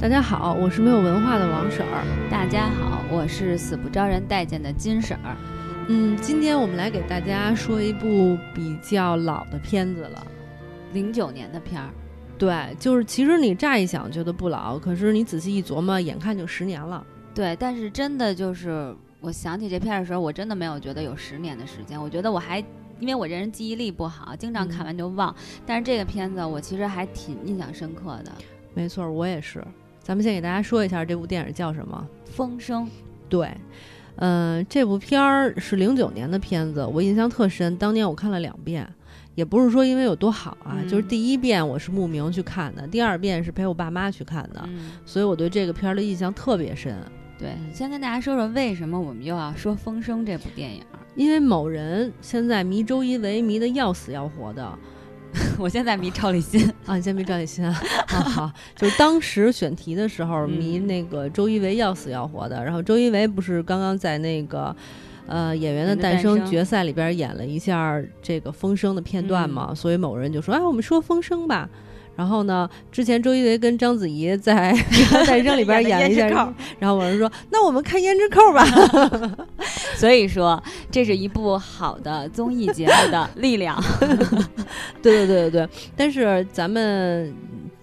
大家好，我是没有文化的王婶儿。大家好，我是死不招人待见的金婶儿。嗯，今天我们来给大家说一部比较老的片子了，零九年的片儿。对，就是其实你乍一想觉得不老，可是你仔细一琢磨，眼看就十年了。对，但是真的就是我想起这片儿的时候，我真的没有觉得有十年的时间。我觉得我还因为我这人记忆力不好，经常看完就忘。但是这个片子我其实还挺印象深刻的。没错，我也是。咱们先给大家说一下这部电影叫什么，《风声》。对，嗯，这部片儿是零九年的片子，我印象特深。当年我看了两遍，也不是说因为有多好啊，就是第一遍我是慕名去看的，第二遍是陪我爸妈去看的，所以我对这个片儿的印象特别深。对，先跟大家说说为什么我们又要说《风声》这部电影，因为某人现在迷周一围迷得要死要活的。我现在迷赵立新。啊，你先迷赵立新啊，好，就是当时选题的时候迷那个周一围要死要活的，然后周一围不是刚刚在那个呃演员的诞生决赛里边演了一下这个风声的片段嘛，所以某人就说哎，我们说风声吧。然后呢？之前周一围跟章子怡在 《诞生》里边演了一下，然后我是说，那我们看胭脂扣吧。所以说，这是一部好的综艺节目的力量。对对对对对。但是咱们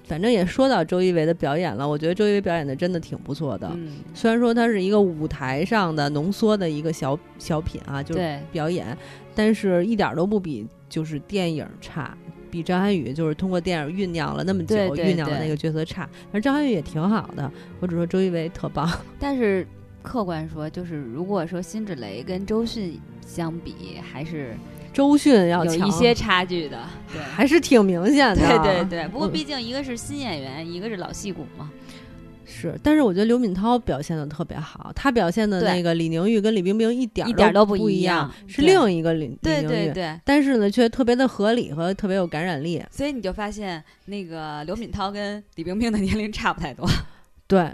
反正也说到周一围的表演了，我觉得周一围表演的真的挺不错的。嗯。虽然说它是一个舞台上的浓缩的一个小小品啊，就是表演，但是一点都不比就是电影差。比张涵予就是通过电影酝酿了那么久，酝酿的那个角色差，而张涵予也挺好的。我只说周一围特棒，但是客观说，就是如果说辛芷蕾跟周迅相比，还是周迅要有一些差距的，对，还是挺明显的。对对对，不过毕竟一个是新演员，一个是老戏骨嘛。是，但是我觉得刘敏涛表现的特别好，她表现的那个李宁玉跟李冰冰一点一点都不一样，是另一个李李对对对，但是呢，却特别的合理和特别有感染力。所以你就发现那个刘敏涛跟李冰冰的年龄差不太多。对，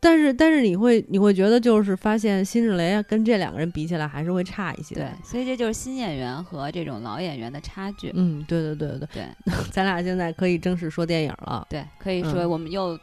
但是但是你会你会觉得就是发现辛芷蕾跟这两个人比起来还是会差一些。对，所以这就是新演员和这种老演员的差距。嗯，对对对对对，咱俩现在可以正式说电影了。对，可以说我们又。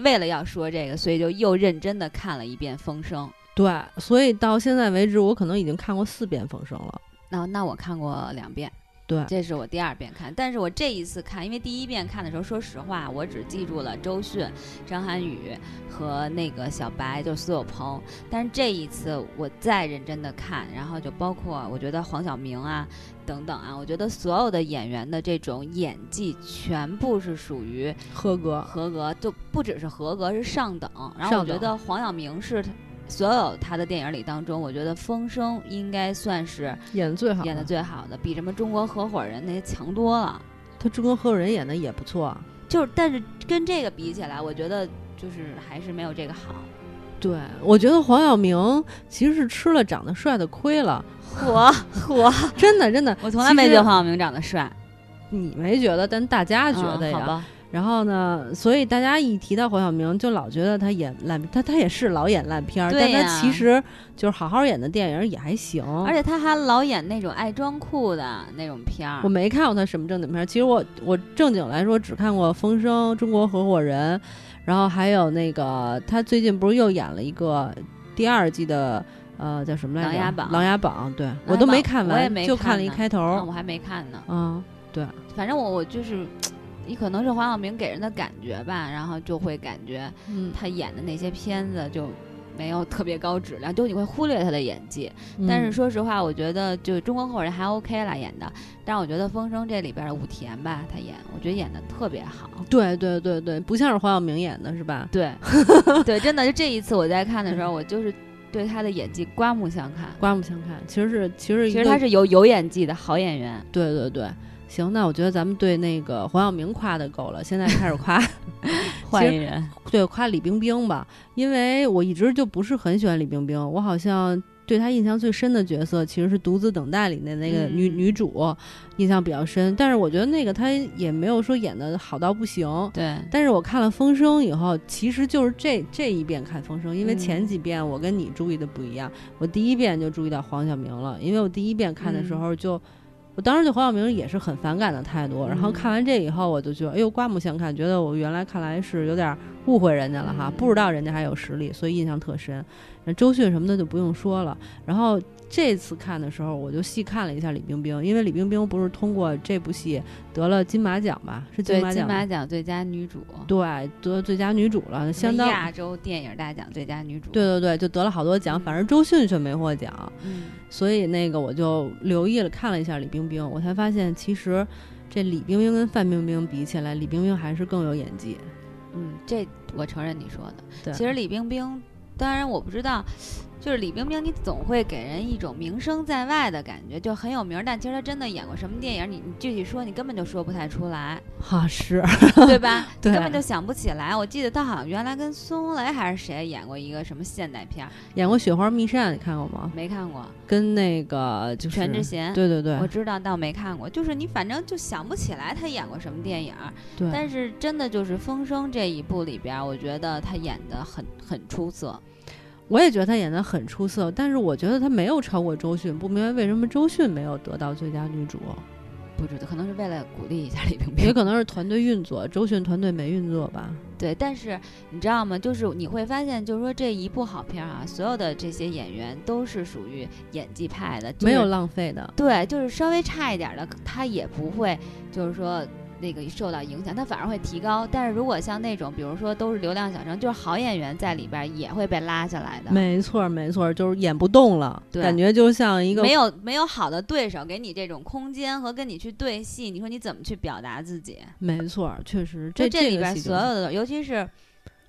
为了要说这个，所以就又认真的看了一遍《风声》。对，所以到现在为止，我可能已经看过四遍《风声》了。那那我看过两遍。对，这是我第二遍看，但是我这一次看，因为第一遍看的时候，说实话，我只记住了周迅、张涵予和那个小白，就是苏有朋。但是这一次我再认真的看，然后就包括我觉得黄晓明啊等等啊，我觉得所有的演员的这种演技全部是属于合格，合格就不只是合格，是上等。然后我觉得黄晓明是。所有他的电影里当中，我觉得《风声》应该算是演的最好，演的最好的，比什么《中国合伙人》那些强多了。他《中国合伙人》演的也不错，就是，但是跟这个比起来，我觉得就是还是没有这个好。对，我觉得黄晓明其实是吃了长得帅的亏了。火火 真的真的，我从来没觉得黄晓明长得帅，你没觉得，但大家觉得呀。然后呢？所以大家一提到黄晓明，就老觉得他演烂，他他也是老演烂片儿，但他其实就是好好演的电影也还行。而且他还老演那种爱装酷的那种片儿。我没看过他什么正经片儿，其实我我正经来说只看过《风声》《中国合伙人》，然后还有那个他最近不是又演了一个第二季的呃叫什么来着？琅琊榜。琅琊榜，对我都没看完，就看了一开头。我还没看呢。嗯，对，反正我我就是。你可能是黄晓明给人的感觉吧，然后就会感觉，他演的那些片子就没有特别高质量，就你会忽略他的演技。但是说实话，我觉得就中国合伙人还 OK 了演的，但是我觉得《风声》这里边的武田吧，他演，我觉得演的特别好。对对对对，不像是黄晓明演的是吧？对 对，真的就这一次我在看的时候，我就是对他的演技刮目相看，刮目相看。其实是其实其实他是有有演技的好演员。对对对。行，那我觉得咱们对那个黄晓明夸的够了，现在开始夸 换一人，对，夸李冰冰吧，因为我一直就不是很喜欢李冰冰，我好像对她印象最深的角色其实是《独自等待》里的那个女女主，印象比较深。但是我觉得那个她也没有说演的好到不行。对。但是我看了《风声》以后，其实就是这这一遍看《风声》，因为前几遍我跟你注意的不一样，我第一遍就注意到黄晓明了，因为我第一遍看的时候就。我当时对黄晓明也是很反感的态度，然后看完这以后，我就觉得，哎呦，刮目相看，觉得我原来看来是有点误会人家了哈，不知道人家还有实力，所以印象特深。那周迅什么的就不用说了。然后这次看的时候，我就细看了一下李冰冰，因为李冰冰不是通过这部戏得了金马奖吧？是金马奖，金马奖最佳女主，对，得最佳女主了，相当亚洲电影大奖最佳女主。对对对，就得了好多奖，反正周迅却没获奖。嗯，所以那个我就留意了看了一下李冰冰，我才发现其实这李冰冰跟范冰冰比起来，李冰冰还是更有演技。嗯，这我承认你说的。对，其实李冰冰，当然我不知道，就是李冰冰，你总会给人一种名声在外的感觉，就很有名。但其实她真的演过什么电影，你你具体说，你根本就说不太出来。哈，是，对吧？对，根本就想不起来。我记得她好像原来跟孙红雷还是谁演过一个什么现代片，演过《雪花秘扇》，你看过吗？没看过。跟那个就是全智贤，对对对，我知道，但我没看过。就是你反正就想不起来她演过什么电影。对。但是真的就是《风声》这一部里边，我觉得她演的很很出色。我也觉得她演的很出色，但是我觉得她没有超过周迅，不明白为什么周迅没有得到最佳女主。不知道，可能是为了鼓励一下李冰冰，也可能是团队运作，周迅团队没运作吧。对，但是你知道吗？就是你会发现，就是说这一部好片啊，所有的这些演员都是属于演技派的，没有浪费的。对，就是稍微差一点的，他也不会，就是说。那个受到影响，他反而会提高。但是如果像那种，比如说都是流量小生，就是好演员在里边也会被拉下来的。没错，没错，就是演不动了，对，感觉就像一个没有没有好的对手给你这种空间和跟你去对戏，你说你怎么去表达自己？没错，确实，这这里边所有的，尤其是。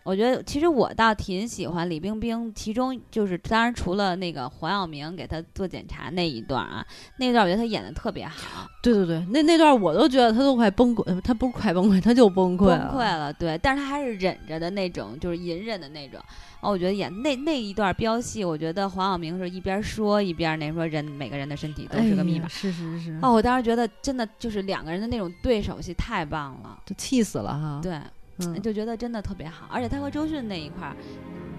我觉得其实我倒挺喜欢李冰冰，其中就是当然除了那个黄晓明给她做检查那一段啊，那段我觉得她演的特别好。对对对，那那段我都觉得她都快崩溃，她不是快崩溃，她就崩溃了。崩溃了，对，但是她还是忍着的那种，就是隐忍的那种。哦，我觉得演那那一段飙戏，我觉得黄晓明是一边说一边那说人每个人的身体都是个密码。是是是。哦，我当时觉得真的就是两个人的那种对手戏太棒了，就气死了哈。对。就觉得真的特别好，而且他和周迅那一块儿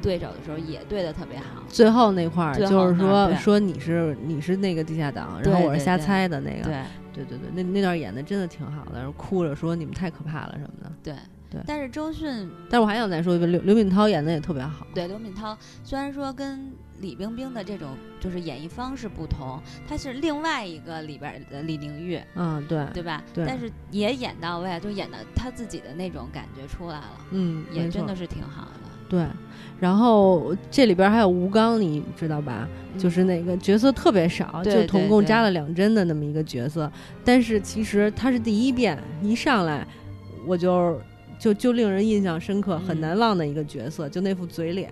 对手的时候也对的特别好。最后那块儿就是说说你是你是那个地下党，然后我是瞎猜的那个。对对对对，那那段演的真的挺好的，然后哭着说你们太可怕了什么的。对对。但是周迅，但是我还想再说一遍，刘刘敏涛演的也特别好。对，刘敏涛虽然说跟。李冰冰的这种就是演绎方式不同，她是另外一个里边的李玲玉，嗯，对，对吧？对，但是也演到位，就演的她自己的那种感觉出来了，嗯，也真的是挺好的。对，然后这里边还有吴刚，你知道吧？就是那个角色特别少，就总共扎了两针的那么一个角色，但是其实他是第一遍一上来我就。就就令人印象深刻、很难忘的一个角色，就那副嘴脸，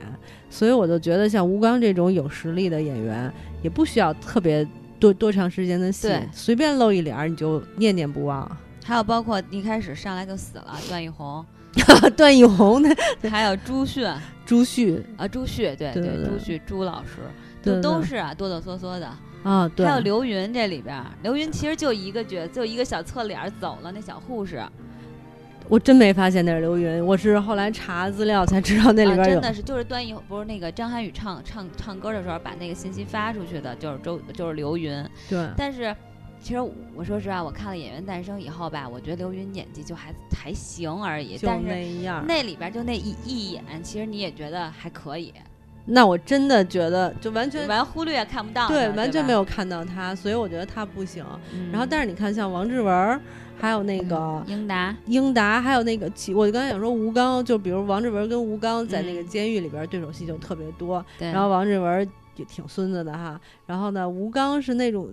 所以我就觉得像吴刚这种有实力的演员，也不需要特别多多长时间的戏，随便露一脸你就念念不忘。还有包括一开始上来就死了段奕宏，段奕宏的，还有朱迅，朱旭啊，朱旭，对对，朱旭朱老师，就都是啊，哆哆嗦嗦的啊。对，还有刘云这里边，刘云其实就一个角，就一个小侧脸走了，那小护士。我真没发现那是刘云，我是后来查资料才知道那里边有。真的是，就是段奕不是那个张涵予唱唱唱歌的时候把那个信息发出去的，就是周就是刘云。对。但是，其实我说实话，我看了《演员诞生》以后吧，我觉得刘云演技就还还行而已。就那样。那里边就那一一眼，其实你也觉得还可以。那我真的觉得就完全完忽略看不到。对，完全没有看到他，所以我觉得他不行。然后，但是你看，像王志文。还有那个英达，英达，还有那个，我刚才想说吴刚，就比如王志文跟吴刚在那个监狱里边对手戏就特别多，然后王志文也挺孙子的哈，然后呢，吴刚是那种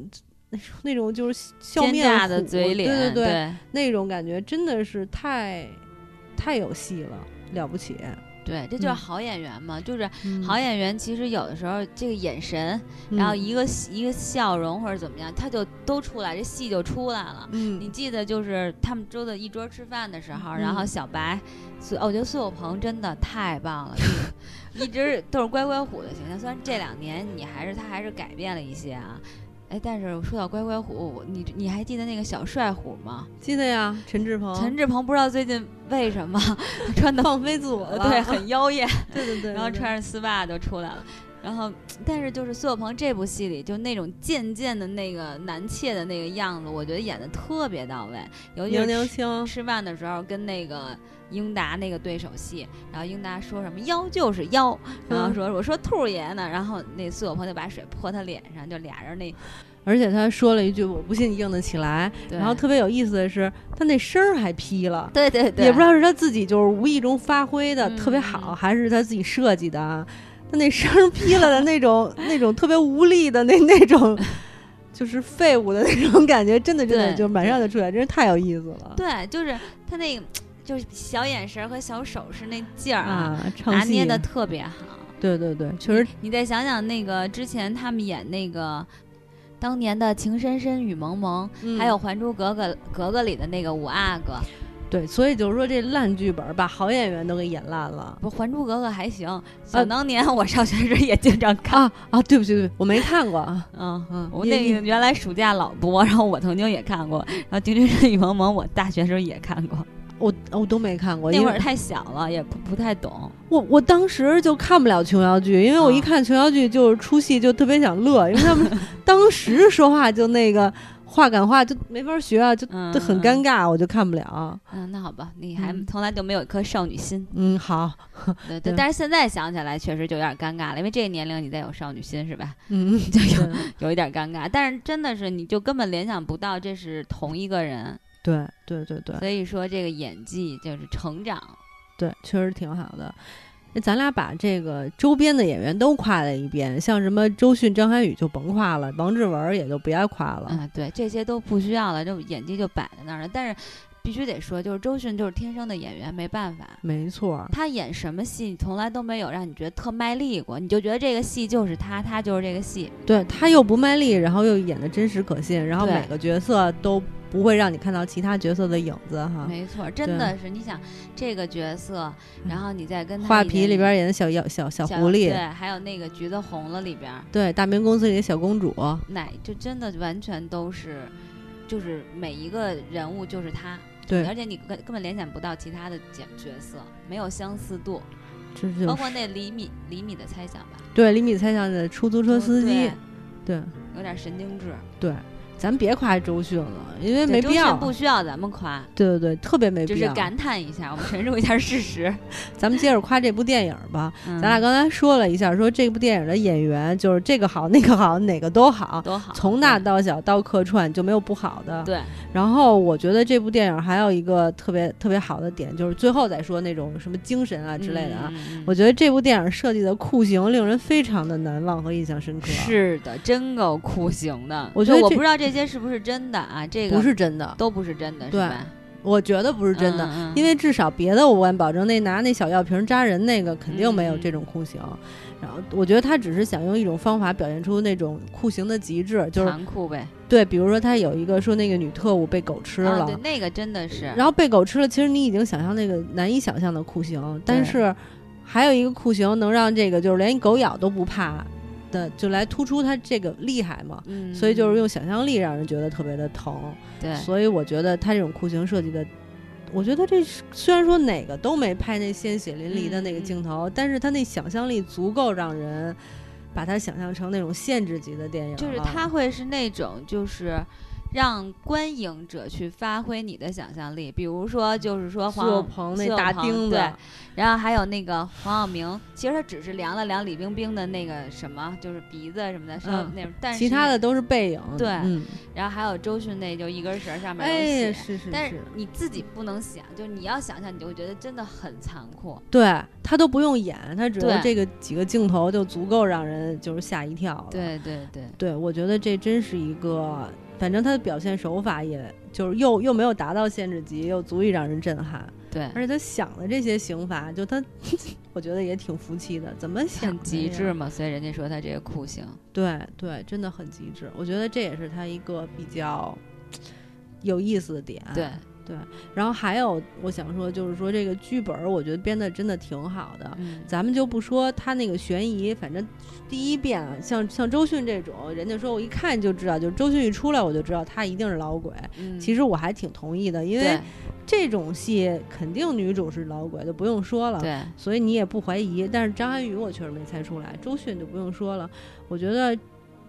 那种那种就是笑面的嘴脸，对对对，那种感觉真的是太太有戏了，了不起。对，这就是好演员嘛，就是好演员。其实有的时候这个眼神，然后一个一个笑容或者怎么样，他就都出来，这戏就出来了。嗯，你记得就是他们桌子一桌吃饭的时候，然后小白，苏，我觉得苏有朋真的太棒了，一直 都是乖乖虎的形象。虽然这两年你还是他还是改变了一些啊。哎，但是说到乖乖虎，你你还记得那个小帅虎吗？记得呀，陈志朋。陈志朋不知道最近为什么 穿的放飞自我了，对，很妖艳。对对对。然后穿着丝袜就出来了。然后，但是就是苏有朋这部戏里，就那种贱贱的那个男妾的那个样子，我觉得演的特别到位。尤其是吃吃饭的时候跟那个英达那个对手戏，然后英达说什么妖就是妖，然后说我说兔爷呢，然后那苏有朋就把水泼他脸上，就俩人那。而且他说了一句：“我不信你硬得起来。”然后特别有意思的是，他那声儿还劈了。对对对，也不知道是他自己就是无意中发挥的特别好，还是他自己设计的。他那声劈了的那种、那种特别无力的那那种，就是废物的那种感觉，真的真的就马上就出来，真是太有意思了。对，就是他那个就是小眼神和小手势那劲儿啊，拿捏的特别好。对对对，确实。你再想想那个之前他们演那个。当年的情深深雨蒙蒙，还有《还珠格格》格格里的那个五阿哥，对，所以就是说这烂剧本把好演员都给演烂了。不，《还珠格格》还行，想当年我上学时也经常看啊啊！对不起，对不起，我没看过啊。嗯嗯，我那个原来暑假老播，然后我曾经也看过。然后《情深深雨蒙蒙》，我大学时候也看过。我我都没看过，那会儿太小了，也不不太懂。我我当时就看不了琼瑶剧，因为我一看琼瑶剧就是出戏就特别想乐，因为他们 当时说话就那个话赶话就没法学啊，就就很尴尬，我就看不了。嗯，那好吧，你还从来就没有一颗少女心。嗯，好。对对，但是现在想起来确实就有点尴尬了，因为这个年龄你再有少女心是吧？嗯，就有有一点尴尬。但是真的是你就根本联想不到这是同一个人。对对对对，所以说这个演技就是成长，对，确实挺好的。咱俩把这个周边的演员都夸了一遍，像什么周迅、张涵予就甭夸了，王志文也就别夸了。嗯，对，这些都不需要了，就演技就摆在那儿了。但是必须得说，就是周迅就是天生的演员，没办法。没错，她演什么戏从来都没有让你觉得特卖力过，你就觉得这个戏就是她，她就是这个戏。对她又不卖力，然后又演的真实可信，然后每个角色都。不会让你看到其他角色的影子哈，没错，真的是你想这个角色，然后你再跟画皮里边演的小妖小小狐狸，对，还有那个橘子红了里边，对，大明宫词里的小公主，奶就真的完全都是，就是每一个人物就是他，对，而且你根根本联想不到其他的角角色，没有相似度，这包括那李米李米的猜想吧，对，李米猜想的出租车司机，对，有点神经质，对。咱别夸周迅了，因为没必要。不需要咱们夸。对对对，特别没必要。就是感叹一下，我们陈述一下事实。咱们接着夸这部电影吧。咱俩刚才说了一下，说这部电影的演员就是这个好 那个好，哪个都好，都好，从大到小到客串就没有不好的。对。然后我觉得这部电影还有一个特别特别好的点，就是最后再说那种什么精神啊之类的啊。我觉得这部电影设计的酷刑令人非常的难忘和印象深刻。是的，真够酷刑的。我觉得我不知道这。这些是不是真的啊？这个不是真的，都不是真的，对我觉得不是真的，因为至少别的我敢保证，那拿那小药瓶扎人那个肯定没有这种酷刑。然后我觉得他只是想用一种方法表现出那种酷刑的极致，就是残酷呗。对，比如说他有一个说那个女特务被狗吃了，对，那个真的是。然后被狗吃了，其实你已经想象那个难以想象的酷刑，但是还有一个酷刑能让这个就是连狗咬都不怕。的就来突出他这个厉害嘛，所以就是用想象力让人觉得特别的疼。对，所以我觉得他这种酷刑设计的，我觉得这虽然说哪个都没拍那鲜血淋漓的那个镜头，但是他那想象力足够让人把它想象成那种限制级的电影。就是他会是那种就是。让观影者去发挥你的想象力，比如说，就是说黄有鹏那大钉子，对，然后还有那个黄晓明，其实他只是量了量李冰冰的那个什么，就是鼻子什么的，嗯，那但是其他的都是背影，对，然后还有周迅那就一根绳上面有血，是是，但是你自己不能想，就是你要想象，你就会觉得真的很残酷，对他都不用演，他只有这个几个镜头就足够让人就是吓一跳了，对对对，对我觉得这真是一个。反正他的表现手法，也就是又又没有达到限制级，又足以让人震撼。对，而且他想的这些刑罚，就他，我觉得也挺服气的。怎么想？极致嘛，所以人家说他这个酷刑。对对，真的很极致。我觉得这也是他一个比较有意思的点。对。对，然后还有我想说，就是说这个剧本，我觉得编的真的挺好的。咱们就不说他那个悬疑，反正第一遍啊，像像周迅这种，人家说我一看就知道，就是周迅一出来我就知道他一定是老鬼。其实我还挺同意的，因为这种戏肯定女主是老鬼，就不用说了。对，所以你也不怀疑。但是张涵予我确实没猜出来，周迅就不用说了。我觉得。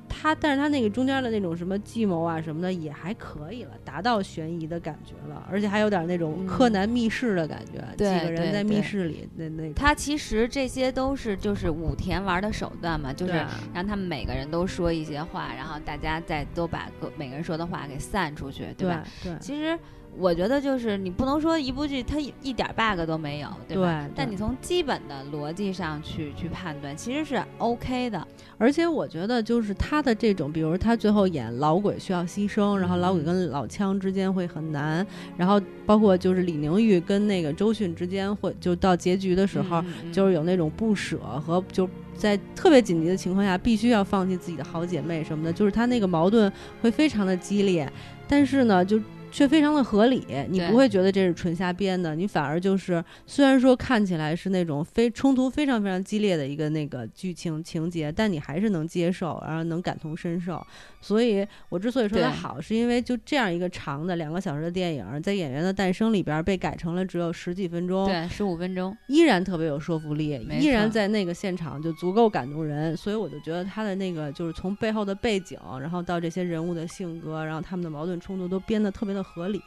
他，但是他那个中间的那种什么计谋啊什么的也还可以了，达到悬疑的感觉了，而且还有点那种柯南密室的感觉，几个人在密室里那那。他其实这些都是就是武田玩的手段嘛，就是让他们每个人都说一些话，然后大家再都把各每个人说的话给散出去，对吧？对，其实。我觉得就是你不能说一部剧它一点 bug 都没有，对吧？但你从基本的逻辑上去去判断，其实是 OK 的。而且我觉得就是他的这种，比如他最后演老鬼需要牺牲，然后老鬼跟老枪之间会很难，然后包括就是李宁玉跟那个周迅之间会就到结局的时候，就是有那种不舍和就在特别紧急的情况下必须要放弃自己的好姐妹什么的，就是他那个矛盾会非常的激烈，但是呢就。却非常的合理，你不会觉得这是纯瞎编的，你反而就是虽然说看起来是那种非冲突非常非常激烈的一个那个剧情情节，但你还是能接受，然后能感同身受。所以我之所以说它好，是因为就这样一个长的两个小时的电影，在《演员的诞生》里边被改成了只有十几分钟，对，十五分钟，依然特别有说服力，依然在那个现场就足够感动人。所以我就觉得他的那个就是从背后的背景，然后到这些人物的性格，然后他们的矛盾冲突都编得特别的。合理，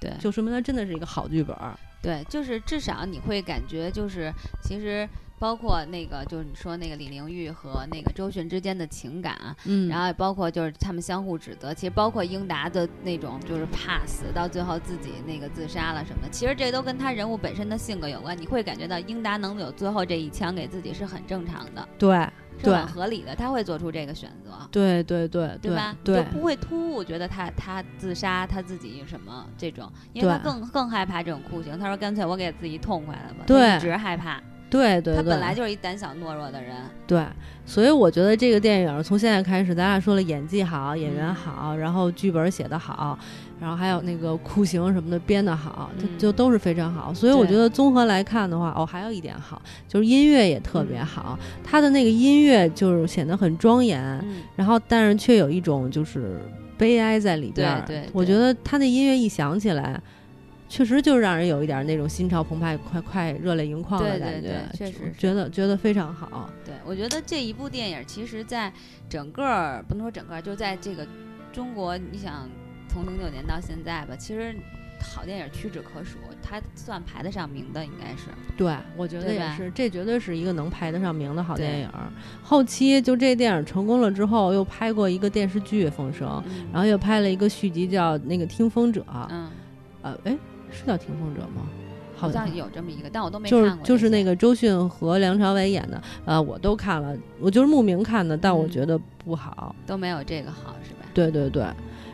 对，就说明它真的是一个好剧本。对，就是至少你会感觉，就是其实包括那个，就是你说那个李玲玉和那个周迅之间的情感，嗯，然后包括就是他们相互指责，其实包括英达的那种就是怕死，到最后自己那个自杀了什么的，其实这都跟他人物本身的性格有关。你会感觉到英达能有最后这一枪给自己是很正常的。对。是很合理的，他会做出这个选择。对对对，对吧？就不会突兀，觉得他他自杀，他自己什么这种，因为他更更害怕这种酷刑。他说：“干脆我给自己痛快了吧。”对，一直害怕。对对，他本来就是一胆小懦弱的人。对，所以我觉得这个电影从现在开始，咱俩说了演技好，演员好，然后剧本写得好，然后还有那个酷刑什么的编得好，就就都是非常好。所以我觉得综合来看的话，哦，还有一点好，就是音乐也特别好。他的那个音乐就是显得很庄严，然后但是却有一种就是悲哀在里边。对，我觉得他那音乐一响起来。确实就让人有一点那种心潮澎湃、快快热泪盈眶的感觉，确实觉得觉得非常好。对，我觉得这一部电影，其实在整个不能说整个，就在这个中国，你想从零九年到现在吧，其实好电影屈指可数，它算排得上名的，应该是。对，我觉得也是，这绝对是一个能排得上名的好电影。后期就这电影成功了之后，又拍过一个电视剧《风声》，然后又拍了一个续集叫那个《听风者》。嗯。呃，哎。是叫《听风者》吗？好像有这么一个，但我都没看过。就是就是那个周迅和梁朝伟演的，呃，我都看了，我就是慕名看的，但我觉得不好，都没有这个好，是吧？对对对。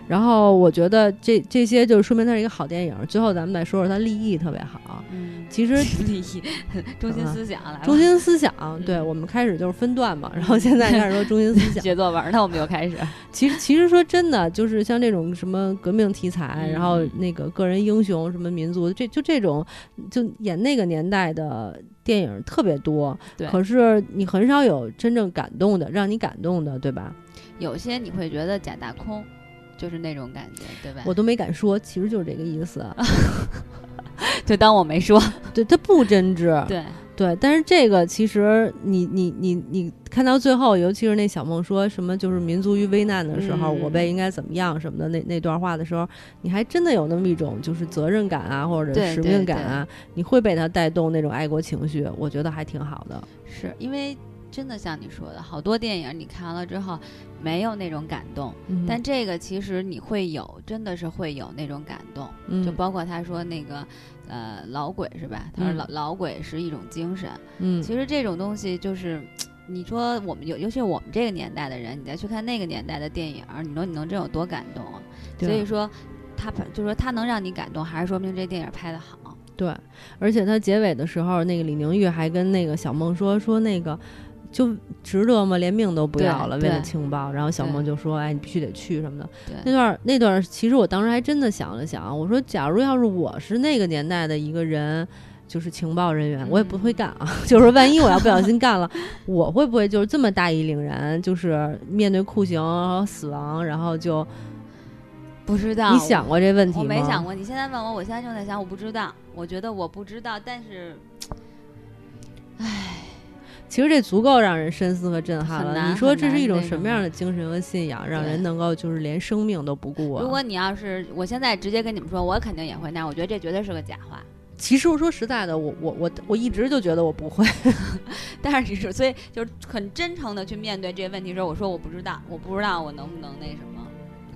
然后我觉得这这些就是说明它是一个好电影。最后咱们再说说它立意特别好。嗯，其实 立意 中心思想来。中心思想，对我们开始就是分段嘛，然后现在开始说中心思想。写作文呢，我们又开始。其实其实说真的，就是像这种什么革命题材，然后那个个人英雄什么民族，这就这种就演那个年代的电影特别多。对。可是你很少有真正感动的，让你感动的，对吧？有些你会觉得假大空。就是那种感觉，对吧？我都没敢说，其实就是这个意思，就当我没说。对他不真挚，对对。但是这个其实，你你你你看到最后，尤其是那小梦说什么，就是民族于危难的时候，我辈应该怎么样什么的那那段话的时候，你还真的有那么一种就是责任感啊，或者使命感啊，你会被他带动那种爱国情绪，我觉得还挺好的。是因为。真的像你说的，好多电影你看完了之后没有那种感动，但这个其实你会有，真的是会有那种感动。就包括他说那个，呃，老鬼是吧？他说老老鬼是一种精神。嗯，其实这种东西就是，你说我们尤尤其是我们这个年代的人，你再去看那个年代的电影，你说你能真有多感动啊？所以说，他就是说他能让你感动，还是说明这电影拍的好。对，而且他结尾的时候，那个李宁玉还跟那个小梦说说那个。就值得吗？连命都不要了，为了情报。然后小梦就说：“哎，你必须得去什么的。”那段那段，其实我当时还真的想了想，我说：“假如要是我是那个年代的一个人，就是情报人员，我也不会干啊。就是万一我要不小心干了，我会不会就是这么大义凛然？就是面对酷刑和死亡，然后就不知道。你想过这问题吗？我没想过。你现在问我，我现在正在想，我不知道。我觉得我不知道，但是，唉。其实这足够让人深思和震撼了。你说这是一种什么样的精神和信仰，让人能够就是连生命都不顾啊？如果你要是我现在直接跟你们说，我肯定也会那样。我觉得这绝对是个假话。其实我说实在的，我我我我一直就觉得我不会。但是你说，所以就是很真诚的去面对这个问题时候，我说我不知道，我不知道我能不能那什么。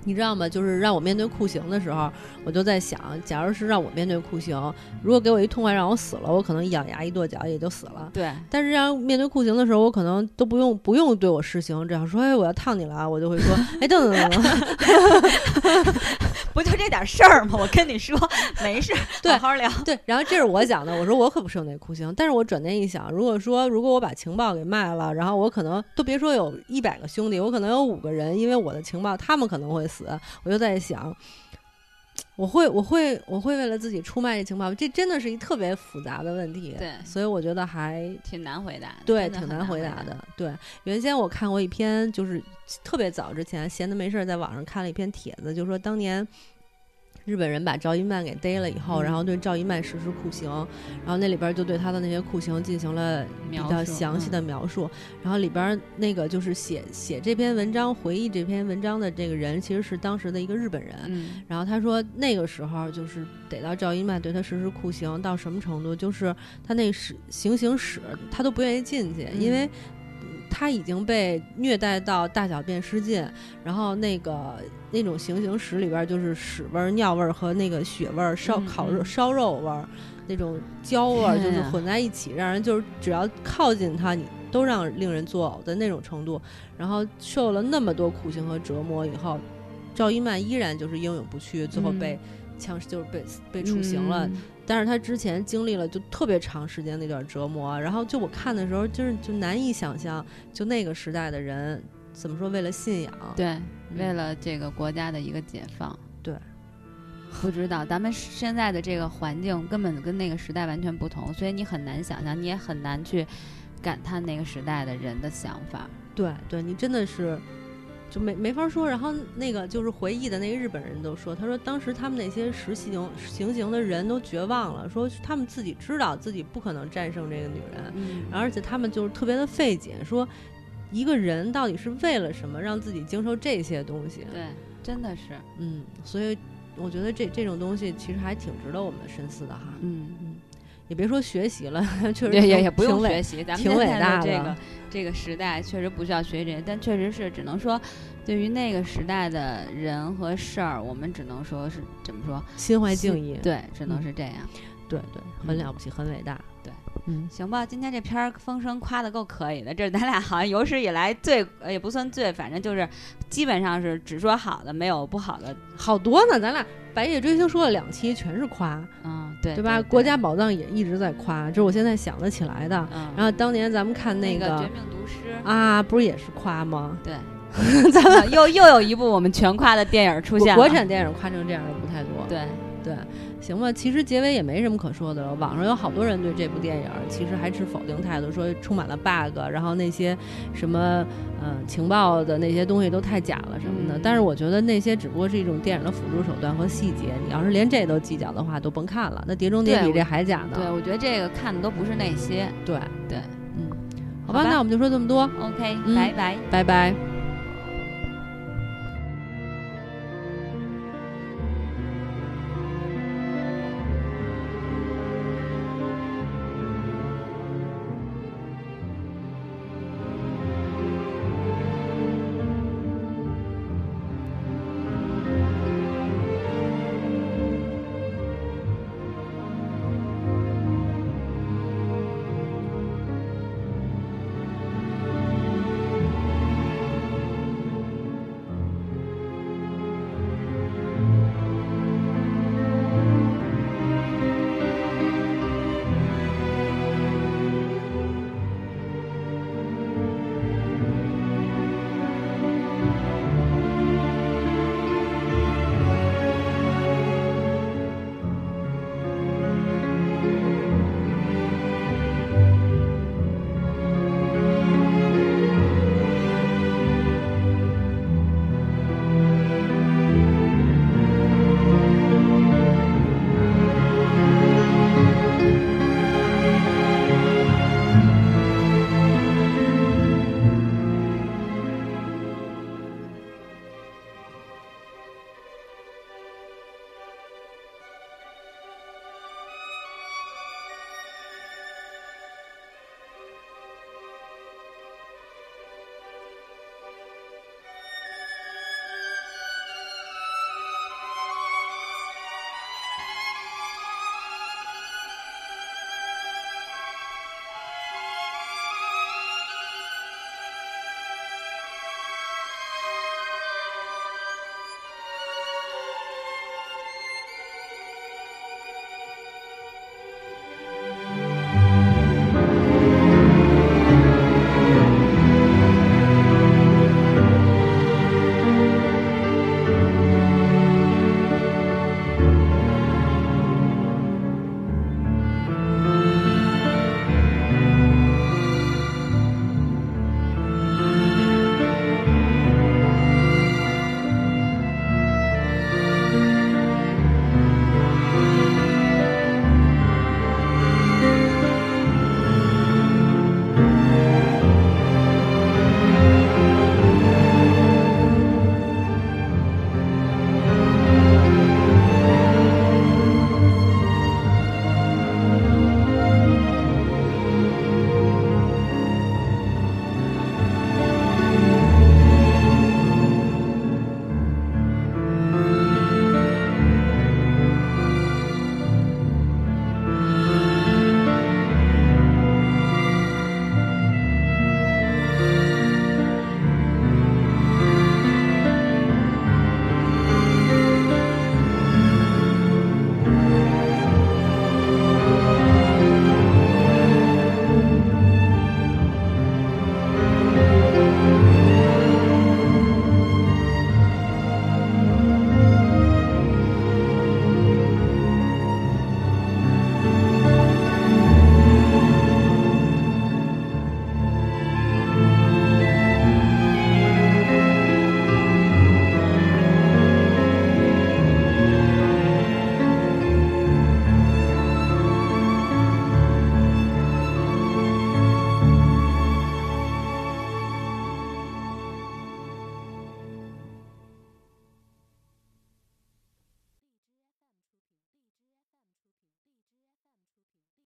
你知道吗？就是让我面对酷刑的时候，我就在想，假如是让我面对酷刑，如果给我一痛快让我死了，我可能一咬牙一跺脚也就死了。对。但是让面对酷刑的时候，我可能都不用不用对我施行，只要说哎我要烫你了啊，我就会说哎等等等等。不就这点事儿吗？我跟你说，没事，好好聊。对，然后这是我讲的，我说我可不受那酷刑。但是我转念一想，如果说如果我把情报给卖了，然后我可能都别说有一百个兄弟，我可能有五个人，因为我的情报，他们可能会死。我就在想，我会我会我会为了自己出卖这情报，这真的是一特别复杂的问题。对，所以我觉得还挺难回答。对，挺难回答的。对，原先我看过一篇，就是特别早之前闲的没事儿，在网上看了一篇帖子，就说当年。日本人把赵一曼给逮了以后，然后对赵一曼实施酷刑，然后那里边就对他的那些酷刑进行了比较详细的描述。然后里边那个就是写写这篇文章、回忆这篇文章的这个人，其实是当时的一个日本人。然后他说那个时候就是逮到赵一曼对他实施酷刑到什么程度，就是他那是行刑室他都不愿意进去，因为。他已经被虐待到大小便失禁，然后那个那种行刑室里边就是屎味儿、尿味儿和那个血味儿、烧烤肉烧肉味儿，那种焦味儿就是混在一起，让人就是只要靠近他，你都让令人作呕的那种程度。然后受了那么多苦刑和折磨以后，赵一曼依然就是英勇不屈，最后被枪就是被被处刑了。但是他之前经历了就特别长时间那段折磨，然后就我看的时候，就是就难以想象，就那个时代的人怎么说，为了信仰，对，为了这个国家的一个解放，对，不知道咱们现在的这个环境根本跟那个时代完全不同，所以你很难想象，你也很难去感叹那个时代的人的想法，对，对你真的是。就没没法说，然后那个就是回忆的那个日本人都说，他说当时他们那些实行行刑的人都绝望了，说他们自己知道自己不可能战胜这个女人，而且他们就是特别的费解，说一个人到底是为了什么让自己经受这些东西？对，真的是，嗯，所以我觉得这这种东西其实还挺值得我们深思的哈，嗯嗯。也别说学习了，确实也也不用学习。咱们挺伟大的这个这个时代确实不需要学这些，但确实是只能说，对于那个时代的人和事儿，我们只能说是怎么说，心怀敬意。对，只能是这样。对对，很了不起，很伟大。对，嗯，行吧，今天这片儿风声夸的够可以的，这是咱俩好像有史以来最也不算最，反正就是基本上是只说好的，没有不好的，好多呢。咱俩《白夜追星》说了两期，全是夸。嗯，对，对吧？国家宝藏也一直在夸，这是我现在想得起来的。然后当年咱们看那个《绝命毒师》啊，不是也是夸吗？对，咱们又又有一部我们全夸的电影出现了。国产电影夸成这样的不太多。对对。行吧，其实结尾也没什么可说的了。网上有好多人对这部电影其实还持否定态度，说充满了 bug，然后那些什么嗯情报的那些东西都太假了什么的。但是我觉得那些只不过是一种电影的辅助手段和细节。你要是连这都计较的话，都甭看了。那《碟中谍》比这还假呢。对，我觉得这个看的都不是那些。对对，嗯，好吧，那我们就说这么多。OK，拜拜，拜拜。